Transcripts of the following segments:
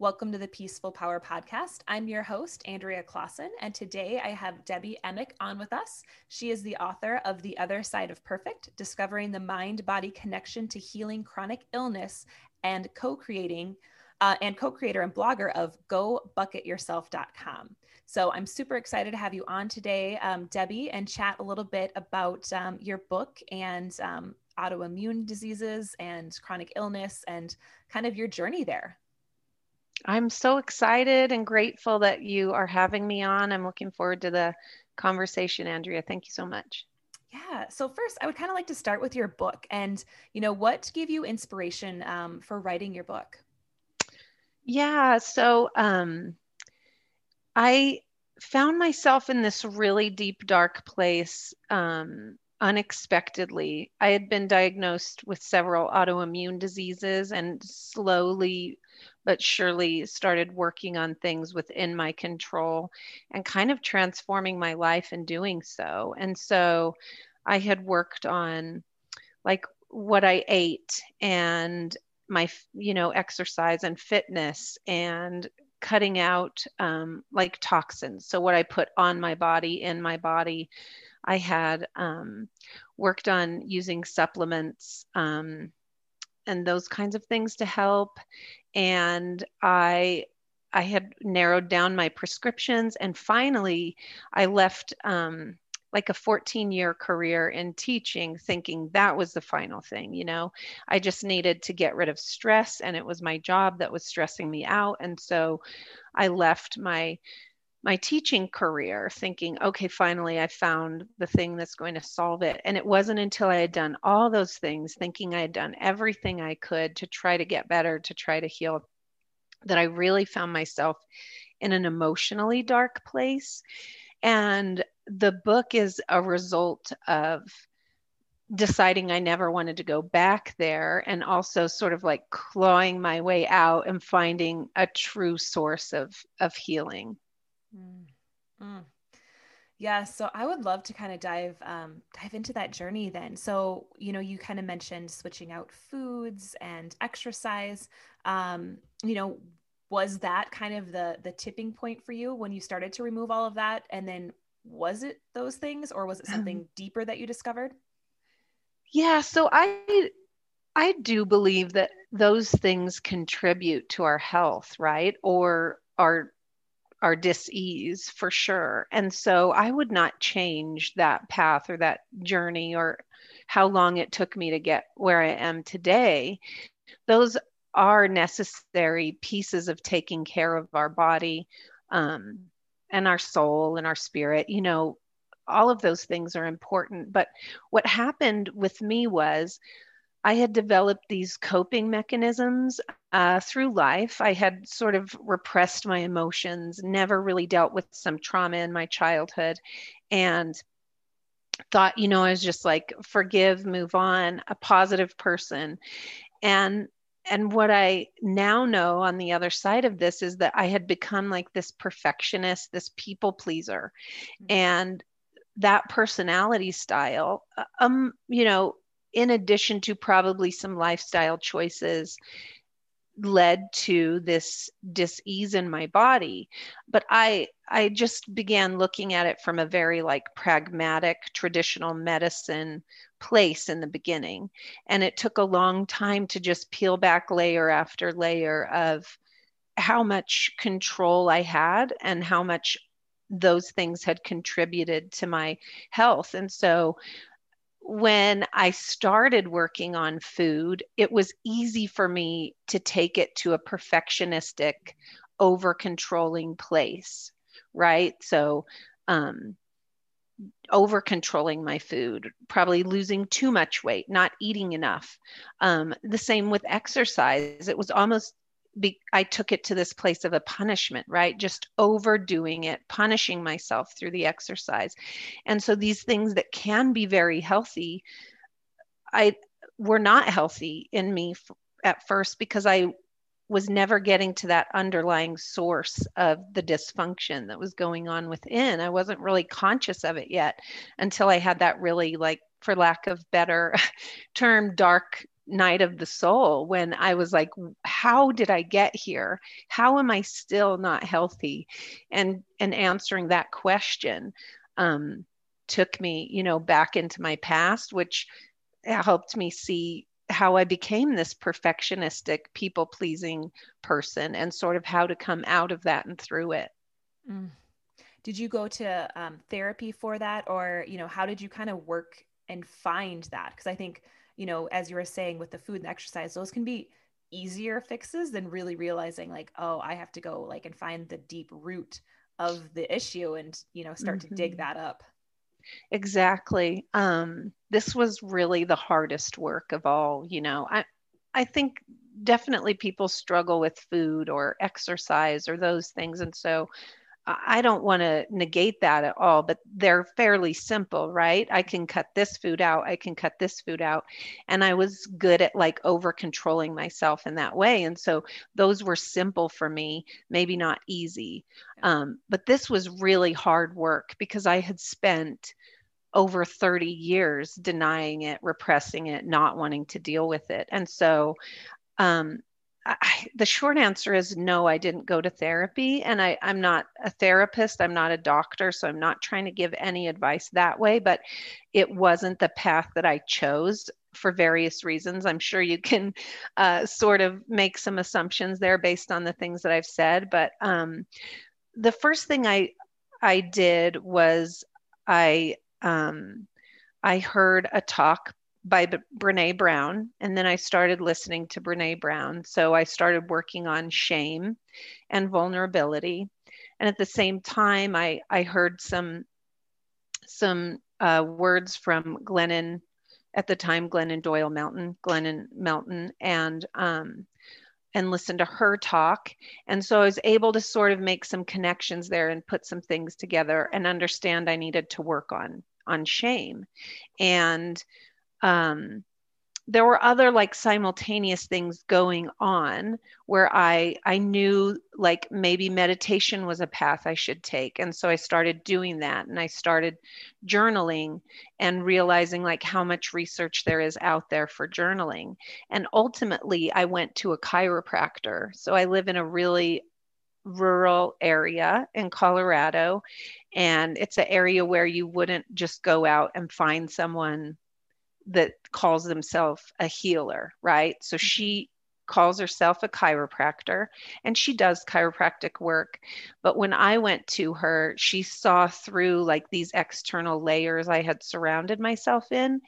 Welcome to the Peaceful Power Podcast. I'm your host, Andrea Clausen, and today I have Debbie Emick on with us. She is the author of The Other Side of Perfect Discovering the Mind Body Connection to Healing Chronic Illness and co creating. Uh, and co creator and blogger of GoBucketYourself.com. So I'm super excited to have you on today, um, Debbie, and chat a little bit about um, your book and um, autoimmune diseases and chronic illness and kind of your journey there. I'm so excited and grateful that you are having me on. I'm looking forward to the conversation, Andrea. Thank you so much. Yeah. So first, I would kind of like to start with your book, and you know, what gave you inspiration um, for writing your book? Yeah. So um, I found myself in this really deep, dark place um, unexpectedly. I had been diagnosed with several autoimmune diseases and slowly but surely started working on things within my control and kind of transforming my life in doing so. And so I had worked on like what I ate and my, you know, exercise and fitness and cutting out um, like toxins. So, what I put on my body, in my body, I had um, worked on using supplements um, and those kinds of things to help and I I had narrowed down my prescriptions, and finally, I left um, like a 14 year career in teaching, thinking that was the final thing. You know, I just needed to get rid of stress, and it was my job that was stressing me out. And so I left my my teaching career thinking okay finally i found the thing that's going to solve it and it wasn't until i had done all those things thinking i had done everything i could to try to get better to try to heal that i really found myself in an emotionally dark place and the book is a result of deciding I never wanted to go back there and also sort of like clawing my way out and finding a true source of of healing. Mm. Mm. Yeah, so I would love to kind of dive um, dive into that journey then. So you know, you kind of mentioned switching out foods and exercise. Um, you know, was that kind of the the tipping point for you when you started to remove all of that? And then was it those things, or was it something deeper that you discovered? Yeah, so I I do believe that those things contribute to our health, right? Or our our dis-ease for sure. And so i would not change that path or that journey or how long it took me to get where i am today. Those are necessary pieces of taking care of our body um, and our soul and our spirit. You know all of those things are important. But what happened with me was I had developed these coping mechanisms uh, through life. I had sort of repressed my emotions, never really dealt with some trauma in my childhood, and thought, you know, I was just like, forgive, move on, a positive person. And and what I now know on the other side of this is that I had become like this perfectionist, this people pleaser. Mm-hmm. And that personality style, uh, um, you know, in addition to probably some lifestyle choices led to this dis-ease in my body. But i i just began looking at it from a very like pragmatic traditional medicine place in the beginning. And it took a long time to just peel back layer after layer of how much control i had and how much those things had contributed to my health. And so when I started working on food, it was easy for me to take it to a perfectionistic, over controlling place, right? So, um, over controlling my food, probably losing too much weight, not eating enough. Um, the same with exercise. It was almost be, I took it to this place of a punishment, right? Just overdoing it, punishing myself through the exercise. And so these things that can be very healthy, I were not healthy in me f- at first because I was never getting to that underlying source of the dysfunction that was going on within. I wasn't really conscious of it yet until I had that really like for lack of better term dark night of the soul when I was like, how did I get here? How am I still not healthy? And and answering that question um, took me, you know, back into my past, which helped me see how I became this perfectionistic, people pleasing person and sort of how to come out of that and through it. Mm. Did you go to um, therapy for that? Or, you know, how did you kind of work and find that? Because I think you know, as you were saying with the food and exercise, those can be easier fixes than really realizing like, oh, I have to go like and find the deep root of the issue and, you know, start mm-hmm. to dig mm-hmm. that up. Exactly. Um, this was really the hardest work of all, you know. I I think definitely people struggle with food or exercise or those things. And so I don't want to negate that at all, but they're fairly simple, right? I can cut this food out, I can cut this food out. And I was good at like over controlling myself in that way. And so those were simple for me, maybe not easy. Um, but this was really hard work because I had spent over 30 years denying it, repressing it, not wanting to deal with it. And so um, I, the short answer is no, I didn't go to therapy. And I, I'm not a therapist, I'm not a doctor, so I'm not trying to give any advice that way, but it wasn't the path that I chose for various reasons. I'm sure you can uh, sort of make some assumptions there based on the things that I've said. But um, the first thing I, I did was I, um, I heard a talk by Brene Brown. And then I started listening to Brene Brown. So I started working on shame and vulnerability. And at the same time, I, I heard some, some uh, words from Glennon, at the time, Glennon Doyle Melton, Glennon Melton, and, um, and listen to her talk. And so I was able to sort of make some connections there and put some things together and understand I needed to work on on shame. And um, there were other like simultaneous things going on where i i knew like maybe meditation was a path i should take. And so i started doing that and i started journaling and realizing like how much research there is out there for journaling. And ultimately i went to a chiropractor. So i live in a really rural area in colorado and it's an area where you wouldn't just go out and find someone that calls themselves a healer, right? So mm-hmm. she calls herself a chiropractor and she does chiropractic work. But when I went to her, she saw through like these external layers I had surrounded myself in,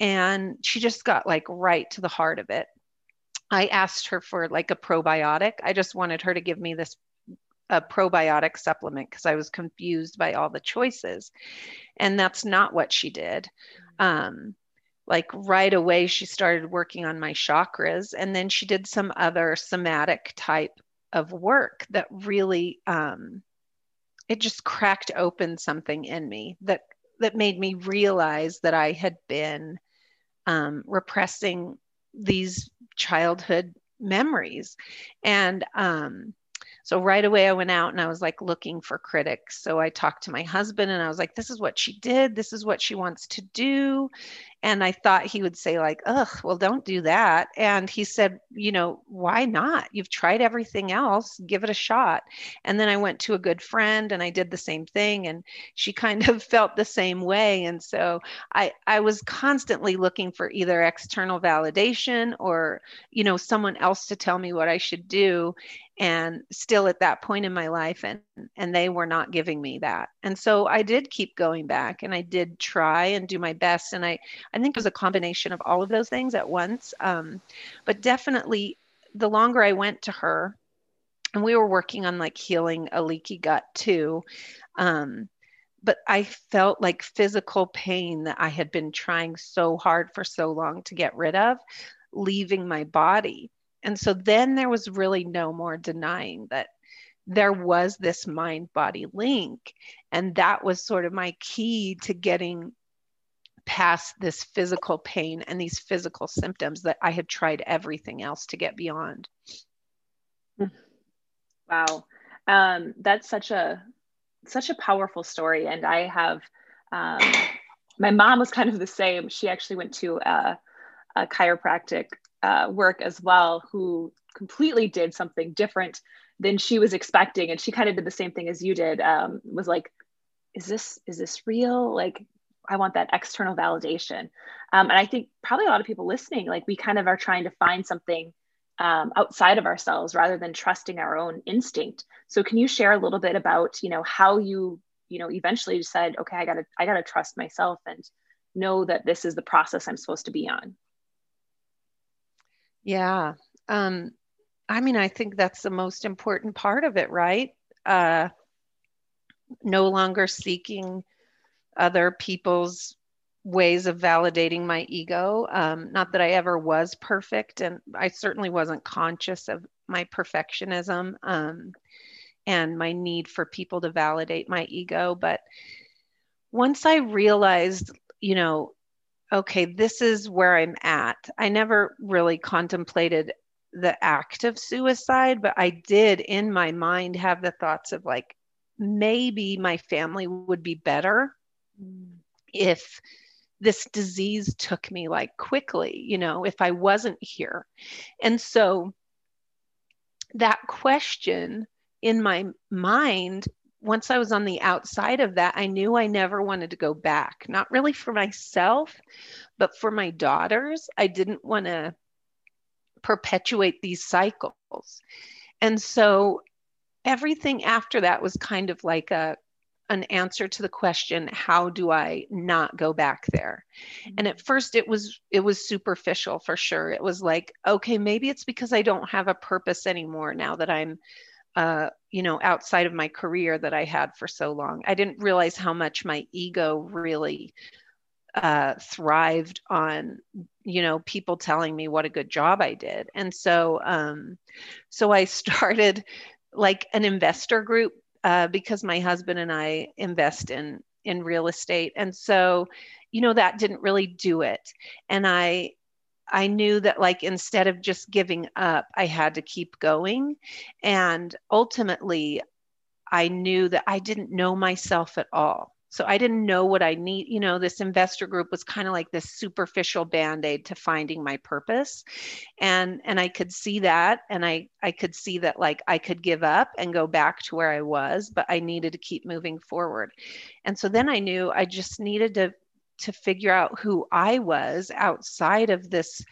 and she just got like right to the heart of it. I asked her for like a probiotic. I just wanted her to give me this a probiotic supplement because I was confused by all the choices. And that's not what she did. Mm-hmm. Um, like right away she started working on my chakras and then she did some other somatic type of work that really um, it just cracked open something in me that that made me realize that i had been um, repressing these childhood memories. And um, so right away I went out and I was like looking for critics. So I talked to my husband and I was like, this is what she did. This is what she wants to do. And i thought he would say like ugh well don't do that. And he said you know why not? You've tried everything else. Give it a shot. And then i went to a good friend and i did the same thing and she kind of felt the same way. And so i i was constantly looking for either external validation or you know someone else to tell me what i should do and still at that point in my life and and they were not giving me that and so i did keep going back and i did try and do my best and i I think it was a combination of all of those things at once. Um, but definitely, the longer I went to her, and we were working on like healing a leaky gut too. Um, but I felt like physical pain that I had been trying so hard for so long to get rid of, leaving my body. And so then there was really no more denying that there was this mind body link. And that was sort of my key to getting past this physical pain and these physical symptoms that I had tried everything else to get beyond. Wow. Um, that's such a such a powerful story. And I have um, my mom was kind of the same. She actually went to a, a chiropractic uh, work as well who completely did something different than she was expecting. And she kind of did the same thing as you did um, was like is this is this real? Like i want that external validation. Um, and i think probably a lot of people listening like we kind of are trying to find something um, outside of ourselves rather than trusting our own instinct. So can you share a little bit about you know how you you know eventually said okay i gotta i gotta trust myself and know that this is the process i'm supposed to be on yeah um i mean i think that's the most important part of it right uh no longer seeking other people's ways of validating my ego. Um, not that I ever was perfect, and I certainly wasn't conscious of my perfectionism um, and my need for people to validate my ego. But once I realized, you know, okay, this is where I'm at, I never really contemplated the act of suicide, but I did in my mind have the thoughts of like, maybe my family would be better if this disease took me like quickly, you know, if I wasn't here. And so that question in my mind, once I was on the outside of that, I knew I never wanted to go back, not really for myself, but for my daughters. I didn't want to perpetuate these cycles. And so everything after that was kind of like a an answer to the question how do i not go back there mm-hmm. and at first it was it was superficial for sure it was like okay maybe it's because i don't have a purpose anymore now that i'm uh, you know outside of my career that i had for so long. I didn't realize how much my ego really uh, thrived on you know people telling me what a good job i did. And so um, so i started like an investor group uh, because my husband and I invest in in real estate, and so you know that didn't really do it. And I I knew that like instead of just giving up, I had to keep going, and ultimately, I knew that I didn't know myself at all. So I didn't know what I need. You know, this investor group was kind of like this superficial band-aid to finding my purpose. And and I could see that and I I could see that like I could give up and go back to where I was, but I needed to keep moving forward. And so then I knew I just needed to to figure out who I was outside of this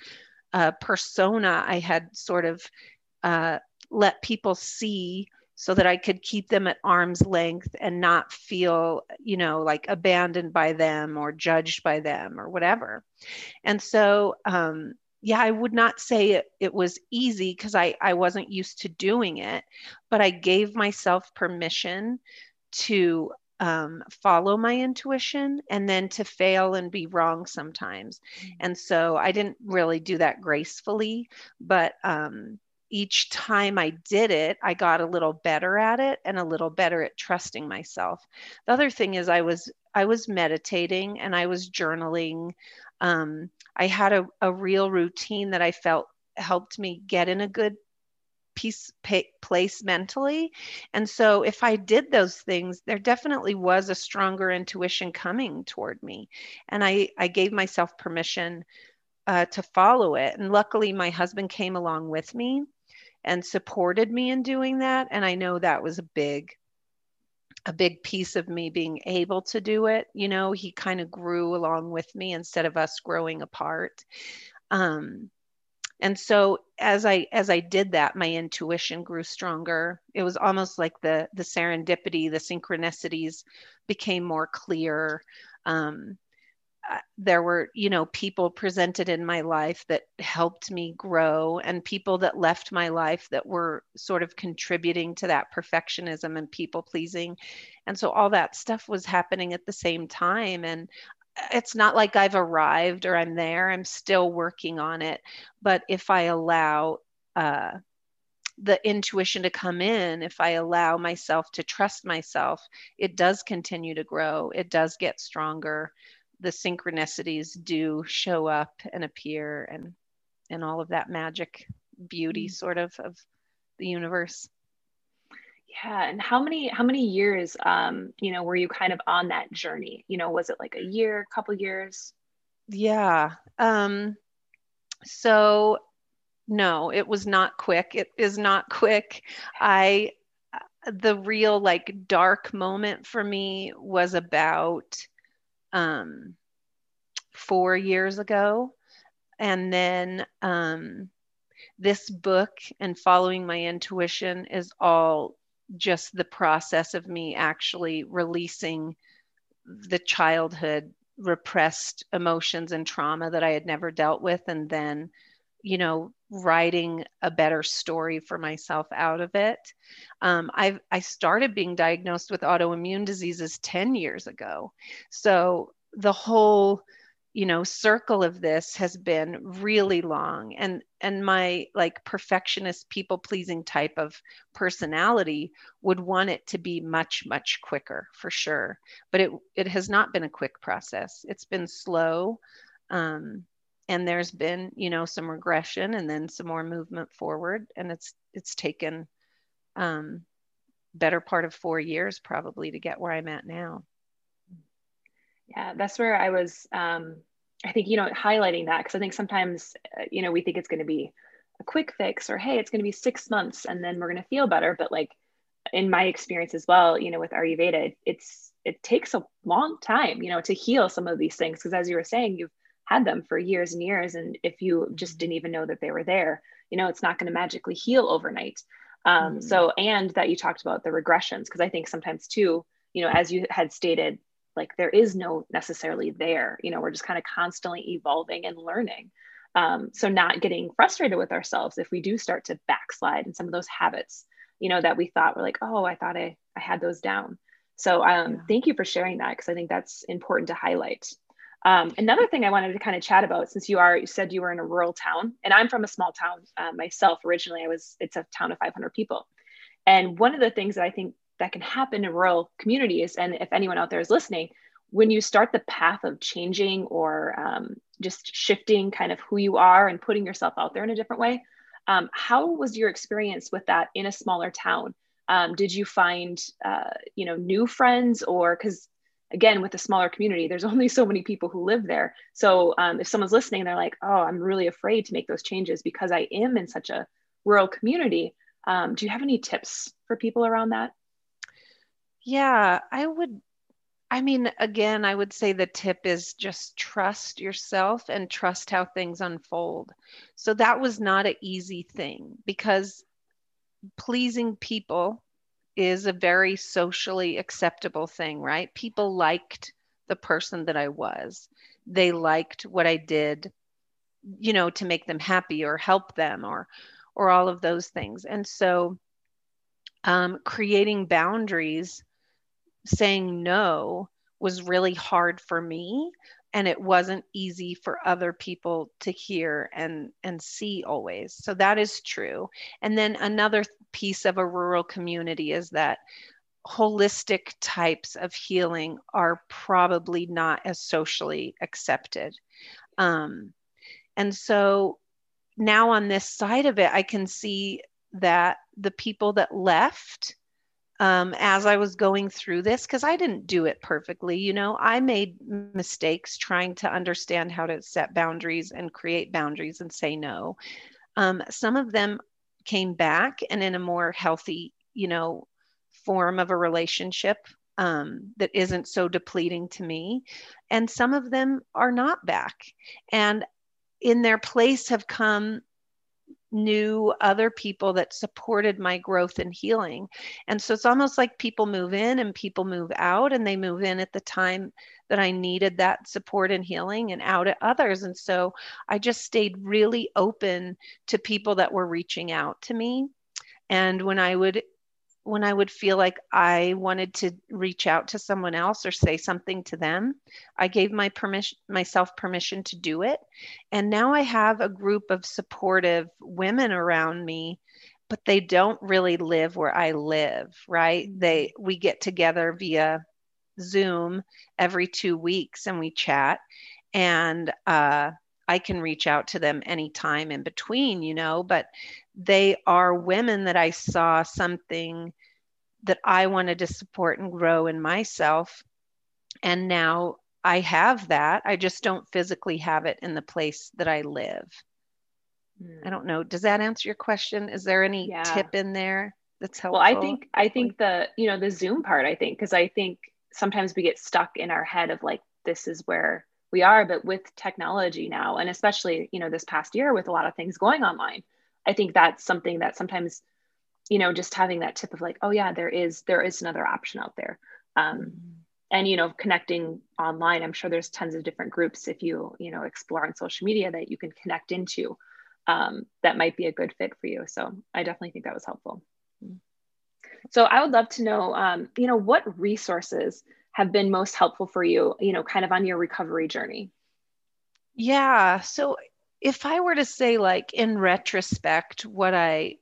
uh, persona I had sort of uh, let people see so that I could keep them at arm's length and not feel, you know, like abandoned by them or judged by them or whatever. And so, um, yeah, I would not say it, it was easy because I, I wasn't used to doing it, but I gave myself permission to um, follow my intuition and then to fail and be wrong sometimes. Mm-hmm. And so I didn't really do that gracefully, but um, each time I did it, I got a little better at it and a little better at trusting myself. The other thing is I was I was meditating and I was journaling. Um, I had a, a real routine that I felt helped me get in a good peace place mentally. And so if I did those things, there definitely was a stronger intuition coming toward me. And I, I gave myself permission uh, to follow it. And luckily, my husband came along with me and supported me in doing that and i know that was a big a big piece of me being able to do it you know he kind of grew along with me instead of us growing apart um, and so as i as i did that my intuition grew stronger. It was almost like the the serendipity the synchronicities became more clear. Um, there were you know people presented in my life that helped me grow and people that left my life that were sort of contributing to that perfectionism and people pleasing. And so all that stuff was happening at the same time. And it's not like I've arrived or I'm there. I'm still working on it. But if I allow uh, the intuition to come in, if I allow myself to trust myself, it does continue to grow. It does get stronger the synchronicities do show up and appear and and all of that magic beauty mm. sort of of the universe yeah and how many how many years um you know were you kind of on that journey you know was it like a year a couple years yeah um So, no, it was not quick. It is not quick. I, the real like dark moment for me was about um, four years ago. And then um, this book and following my intuition is all just the process of me actually releasing the childhood repressed emotions and trauma that I had never dealt with, and then, you know, writing a better story for myself out of it. Um, I I started being diagnosed with autoimmune diseases ten years ago, so the whole you know circle of this has been really long and and my like perfectionist people pleasing type of personality would want it to be much much quicker for sure. But it it has not been a quick process. It's been slow um, and there's been you know some regression and then some more movement forward and it's it's taken um, better part of four years probably to get where i'm at now yeah, that's where I was. Um, I think you know highlighting that because I think sometimes uh, you know we think it's going to be a quick fix or hey, it's going to be six months and then we're going to feel better. But like in my experience as well, you know, with Ayurveda, it's it takes a long time, you know, to heal some of these things because as you were saying, you've had them for years and years, and if you just didn't even know that they were there, you know, it's not going to magically heal overnight. Um, mm-hmm. So, and that you talked about the regressions because I think sometimes too, you know, as you had stated, like there is no necessarily there you know we're just kind of constantly evolving and learning. Um, so not getting frustrated with ourselves if we do start to backslide in some of those habits you know that we thought were like oh i thought i, I had those down. So um, yeah. thank you for sharing that because i think that's important to highlight. Um, another thing i wanted to kind of chat about since you are you said you were in a rural town and i'm from a small town uh, myself originally i was it's a town of 500 people. And one of the things that i think that can happen in rural communities. And if anyone out there is listening, when you start the path of changing or um, just shifting kind of who you are and putting yourself out there in a different way, um, how was your experience with that in a smaller town? Um, did you find, uh, you know, new friends or because again, with a smaller community, there's only so many people who live there. So um, if someone's listening, they're like, oh, I'm really afraid to make those changes because I am in such a rural community. Um, do you have any tips for people around that? Yeah, I would. I mean, again, I would say the tip is just trust yourself and trust how things unfold. So that was not an easy thing because pleasing people is a very socially acceptable thing, right? People liked the person that I was. They liked what I did, you know, to make them happy or help them or or all of those things. And so um, creating boundaries saying no was really hard for me and it wasn't easy for other people to hear and and see always. So that is true. And then another piece of a rural community is that holistic types of healing are probably not as socially accepted. Um, and so now on this side of it i can see that the people that left um, as I was going through this because I didn't do it perfectly. You know, I made mistakes trying to understand how to set boundaries and create boundaries and say no. Um, some of them came back and in a more healthy, you know, form of a relationship um, that isn't so depleting to me. And some of them are not back. And in their place have come new other people that supported my growth and healing. And so it's almost like people move in and people move out, and they move in at the time that I needed that support and healing and out at others. And so I just stayed really open to people that were reaching out to me. And when I would when I would feel like I wanted to reach out to someone else or say something to them, I gave my permission myself permission to do it. And now I have a group of supportive women around me, but they don't really live where I live, right? Mm-hmm. They we get together via Zoom every 2 weeks and we chat and uh I can reach out to them anytime in between, you know, but they are women that I saw something that I wanted to support and grow in myself. And now I have that. I just don't physically have it in the place that I live. I don't hmm. know. Does that answer your question? Is there any Yeah. tip in there that's helpful? Well, I think I think the you know the Zoom part. I think because I think sometimes we get stuck in our head of like this is where we are, but with technology now, and especially you know this past year with a lot of things going online, I think that's something that sometimes you know just having that tip of like oh yeah there is there is another option out there. Um, and you know connecting online i'm sure there's tons of different groups if you you know explore on social media that you can connect into um, that might be a good fit for you so i definitely think that was helpful so i would love to know um, you know what resources have been most helpful for you you know kind of on your recovery journey Yeah. So if I were to say, like, in retrospect, what I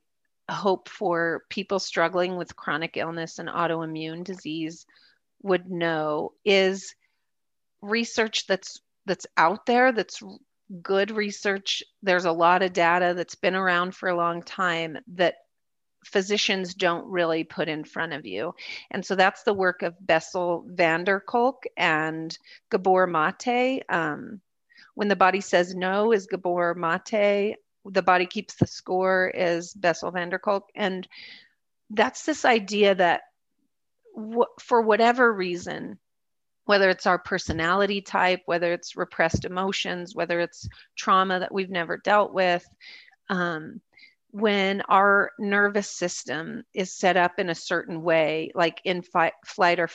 hope for people struggling with chronic illness and autoimmune disease would know is research that's that's out there that's good research there's a lot of data that's been around for a long time that physicians don't really put in front of you and so that's the work of bessel van der kolk and gabor mate um, when the body says no is Gabor Mate. The body keeps the score is Bessel van der Kolk. And that's this idea that w- for whatever reason, whether it's our personality type, whether it's repressed emotions, whether it's trauma that we've never dealt with, um, when our nervous system is set up in a certain way, like in fight, flight or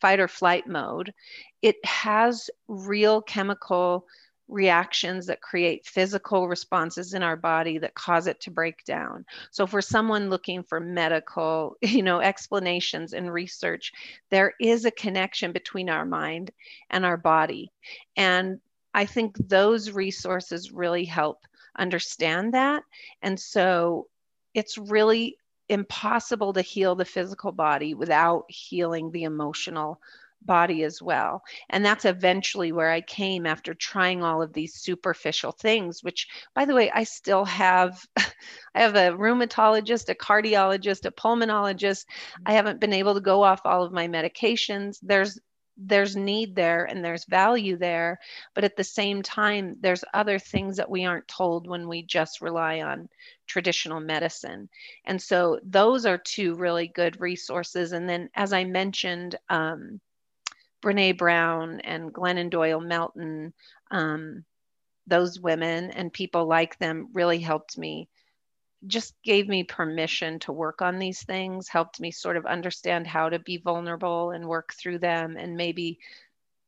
fight or flight mode, it has real chemical reactions that create physical responses in our body that cause it to break down. So for someone looking for medical, you know, explanations and research, there is a connection between our mind and our body. And I think those resources really help understand that. And so it's really impossible to heal the physical body without healing the emotional body as well. And that's eventually where I came after trying all of these superficial things, which by the way, I still have I have a rheumatologist, a cardiologist, a pulmonologist. I haven't been able to go off all of my medications. There's there's need there and there's value there but at the same time there's other things that we aren't told when we just rely on traditional medicine. And so those are two really good resources. And then as i mentioned um, Brene Brown and Glennon Doyle Melton, um, those women and people like them really helped me, just gave me permission to work on these things, helped me sort of understand how to be vulnerable and work through them and maybe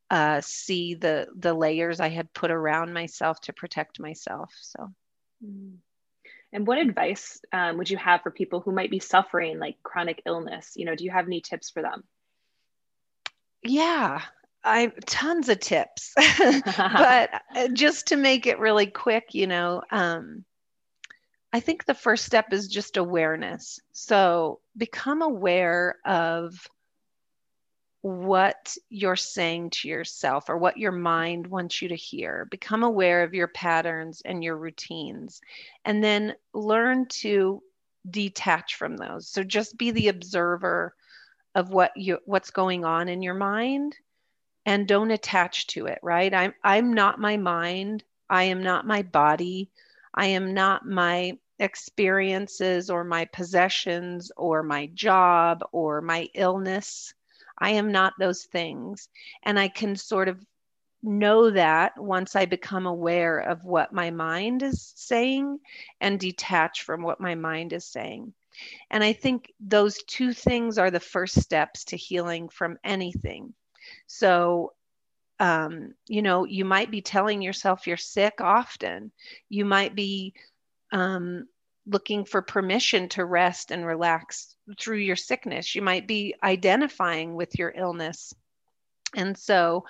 uh, see the the layers I had put around myself to protect myself. So. And what advice um, would you have for people who might be suffering like chronic illness? You know, do you have any tips for them? Yeah, I tons of tips, but uh, just to make it really quick, you know, um, I think the first step is just awareness. So become aware of what you're saying to yourself or what your mind wants you to hear. Become aware of your patterns and your routines, and then learn to detach from those. So just be the observer of what you what's going on in your mind and don't attach to it right i'm i'm not my mind i am not my body i am not my experiences or my possessions or my job or my illness. I am not those things. And i can sort of know that once i become aware of what my mind is saying and detach from what my mind is saying. And I think those two things are the first steps to healing from anything. So, um, you know, you might be telling yourself you're sick often. You might be um, looking for permission to rest and relax through your sickness. You might be identifying with your illness. And so,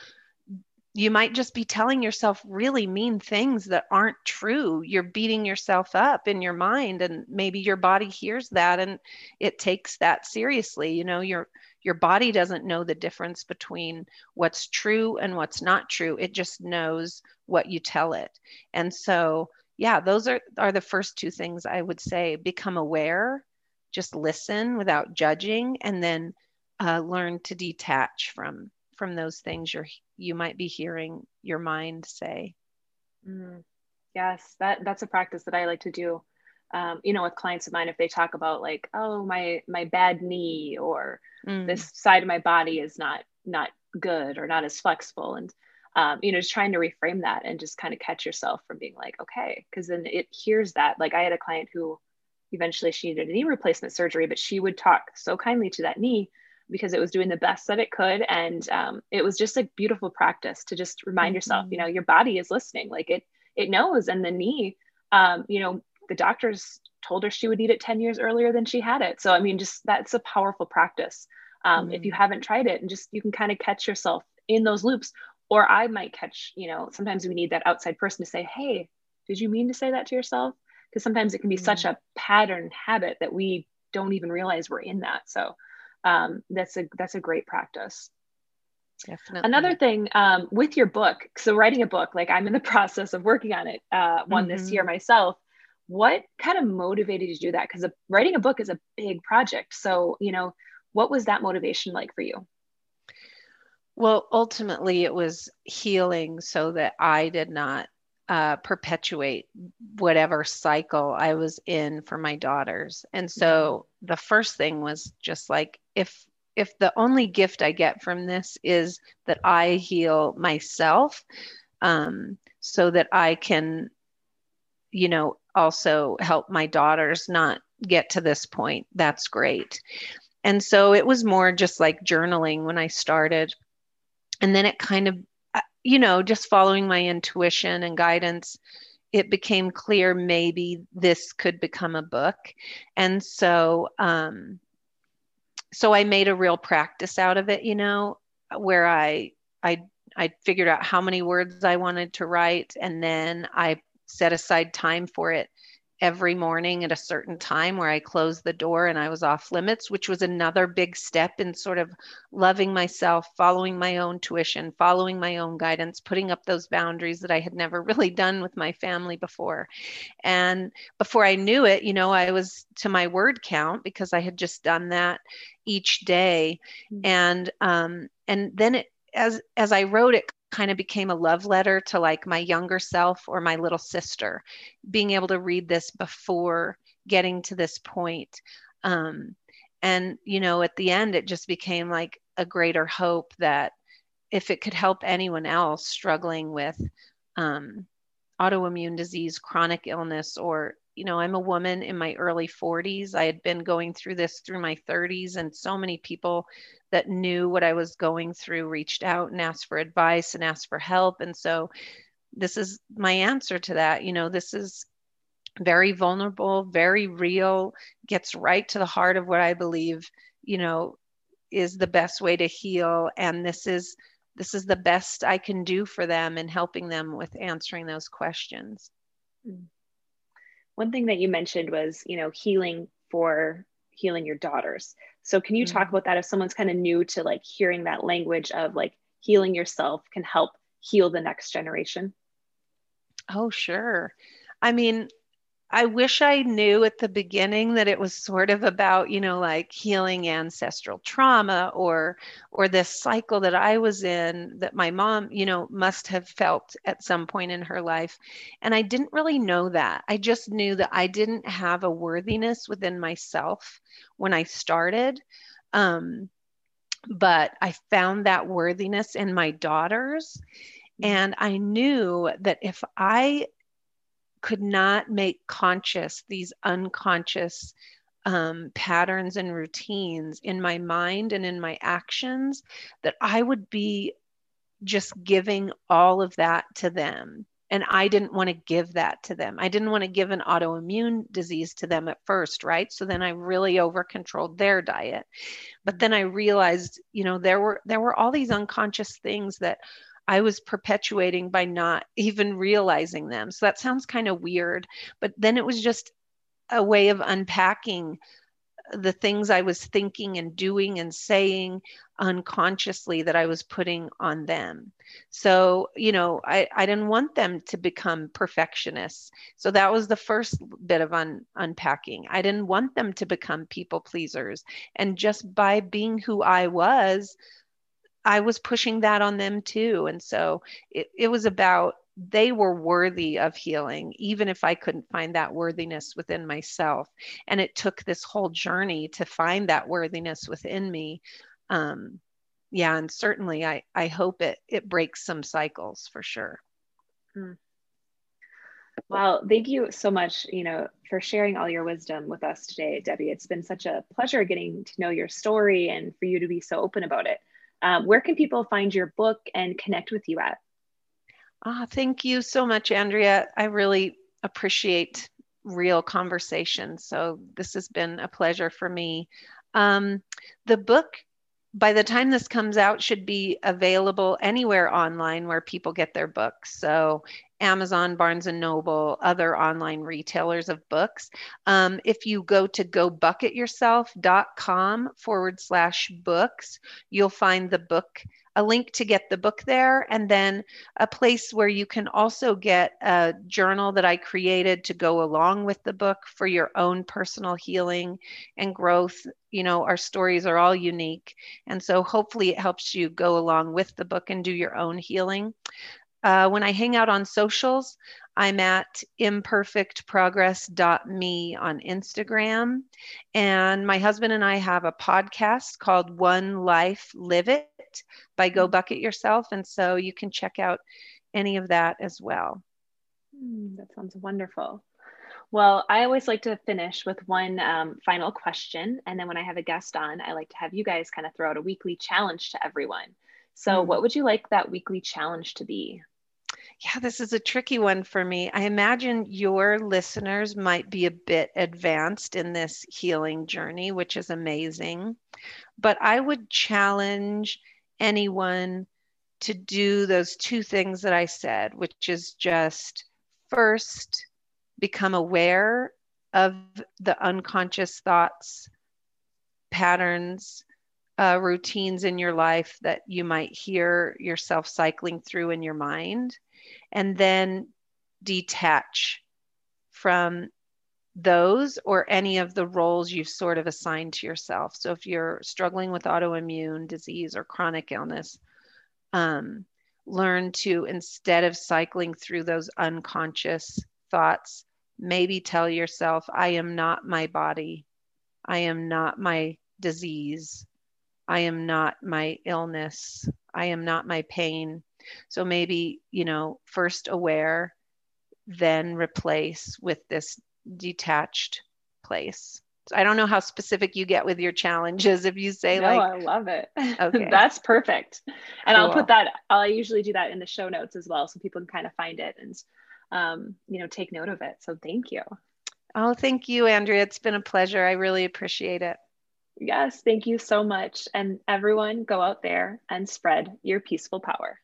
you might just be telling yourself really mean things that aren't true. You're beating yourself up in your mind and maybe your body hears that and it takes that seriously. You know, your your body doesn't know the difference between what's true and what's not true. It just knows what you tell it. And so, yeah, those are are the first two things I would say. Become aware, just listen without judging and then uh, learn to detach from from those things you're you might be hearing your mind say mm. Yes, that that's a practice that I like to do. Um, you know, with clients of mine, if they talk about like, oh, my my bad knee or mm. this side of my body is not not good or not as flexible, and um, you know, just trying to reframe that and just kind of catch yourself from being like, okay, because then it hears that. Like I had a client who eventually she needed a knee replacement surgery, but she would talk so kindly to that knee because it was doing the best that it could, and um, it was just a beautiful practice to just remind mm-hmm. yourself, you know, your body is listening, like it it knows, and the knee, um, you know, the doctors told her she would need it 10 years earlier than she had it. So, I mean, just that's a powerful practice. Um, mm-hmm. If you mm. haven't tried it and just you can kind of catch yourself in those loops, or I might catch, you know, sometimes we need that outside person to say, Hey, did you mean to say that to yourself? Because sometimes it can be mm-hmm. such mm. a pattern habit that we don't even realize we're in that. So, um, that's a that's a great practice. Definitely. Another thing um, with your book, so writing a book, like I'm in the process of working on it, uh, one mm-hmm. this year mm-hmm. myself what kind of motivated you to do that? Because writing a book is a big project. So you know what was that motivation like for you? Well ultimately it was healing so that i did not uh, perpetuate whatever cycle i was in for my daughters. And so the first thing was just like if if the only gift i get from this is that i heal myself um, so that i can you know also help my daughters not get to this point, that's great. And so it was more just like journaling when I started. And then it kind of, uh, you know, just following my intuition and guidance, it became clear maybe this could become a book. And so, um, so I made a real practice out of it, you know, where I, I, I figured out how many words I wanted to write, and then I set aside time for it every morning at a certain time where I closed the door and I was off limits, which was another big step in sort of loving myself, following my own tuition, following my own guidance, putting up those boundaries that I had never really done with my family before. And before I knew it, you know, I was to my word count because I had just done that each day. Mm-hmm. And um and then it as as I wrote it kind of became a love letter to like my younger self or my little sister being able to read this before getting to this point um, and you know at the end it just became like a greater hope that if it could help anyone else struggling with um, autoimmune disease chronic illness or you know i'm a woman in my early 40s i had been going through this through my 30s and so many people that knew what I was going through reached out and asked for advice and asked for help. And so this is my answer to that. You know, this is very vulnerable, very real, gets right to the heart of what I believe, you know, is the best way to heal. And this is this is the best I can do for them in helping them with answering those questions. Hmm. One thing that you mentioned was, you know, healing for healing your daughters. So can you mm-hmm. talk about that if someone's kind of new to like hearing that language of like healing yourself can help heal the next generation? Oh, sure. I mean, I wish I knew at the beginning that it was sort of about, you know, like healing ancestral trauma or or this cycle that I was in that my mom, you know, must have felt at some point in her life. And I didn't really know that. I just knew that I didn't have a worthiness within myself when I started. Um, but I found that worthiness in my daughters. Mm. And I knew that if I could not make conscious these unconscious um, patterns and routines in my mind and in my actions, that I would be just giving all of that to them. And I didn't want to give that to them. I didn't want to give an autoimmune disease to them at first, right? So then I really over controlled their diet. But then I realized, you know, there were there were all these unconscious things that I was perpetuating by not even realizing them. So that sounds kind of weird, but then it was just a way of unpacking the things I was thinking and doing and saying unconsciously that I was putting on them. So, you know, I, I didn't want them to become perfectionists. So that was the first bit of un, unpacking. I didn't want them to become people pleasers. And just by being who I was, I was pushing that on them too. And so it, it was about they were worthy of healing, even if I couldn't find that worthiness within myself. And it took this whole journey to find that worthiness within me. Um, yeah, and certainly I, I hope it it breaks some cycles for sure. Hmm. Well, thank you so much, you know, for sharing all your wisdom with us today, Debbie. It's been such a pleasure getting to know your story and for you to be so open about it. Um, where can people find your book and connect with you at? Ah, thank you so much, Andrea. I really appreciate real conversation. So this has been a pleasure for me. Um, the book, by the time this comes out, should be available anywhere online where people get their books. So Amazon, Barnes and Noble, other online retailers of books. Um, if you go to gobucketyourself.com forward slash books, you'll find the book a link to get the book there, and then a place where you can also get a journal that I created to go along with the book for your own personal healing and growth. You know, our stories are all unique. And so hopefully it helps you go along with the book and do your own healing. Uh, when I hang out on socials, I'm at imperfectprogress.me on Instagram. And my husband and I have a podcast called One Life Live It by Go. Bucket Yourself. And so you can check out any of that as well. Mm, that sounds wonderful. Well, I always like to finish with one um, final question. And then when I have a guest on, I like to have you guys kind of throw out a weekly challenge to everyone. So, mm. what would you like that weekly challenge to be? Yeah, this is a tricky one for me. I imagine your listeners might be a bit advanced in this healing journey, which is amazing. But I would challenge anyone to do those two things that I said, which is just first become aware of the unconscious thoughts, patterns, uh, routines in your life that you might hear yourself cycling through in your mind, and then detach from those or any of the roles you've sort of assigned to yourself. So if you're struggling with autoimmune disease or chronic illness, um, learn to instead of cycling through those unconscious thoughts, maybe tell yourself, I am not my body. I am not my disease. I am not my illness. I am not my pain. So maybe, you know, first aware, then replace with this detached place. I don't know how specific you get with your challenges. If you say no, like, I love it. Okay, that's perfect. And cool. I'll put that. I'll usually do that in the show notes as well, so people can kind of find it and, um, you know, take note of it. So thank you. Oh, thank you, Andrea. It's been a pleasure. I really appreciate it. Yes, thank you so much. And everyone, go out there and spread your peaceful power.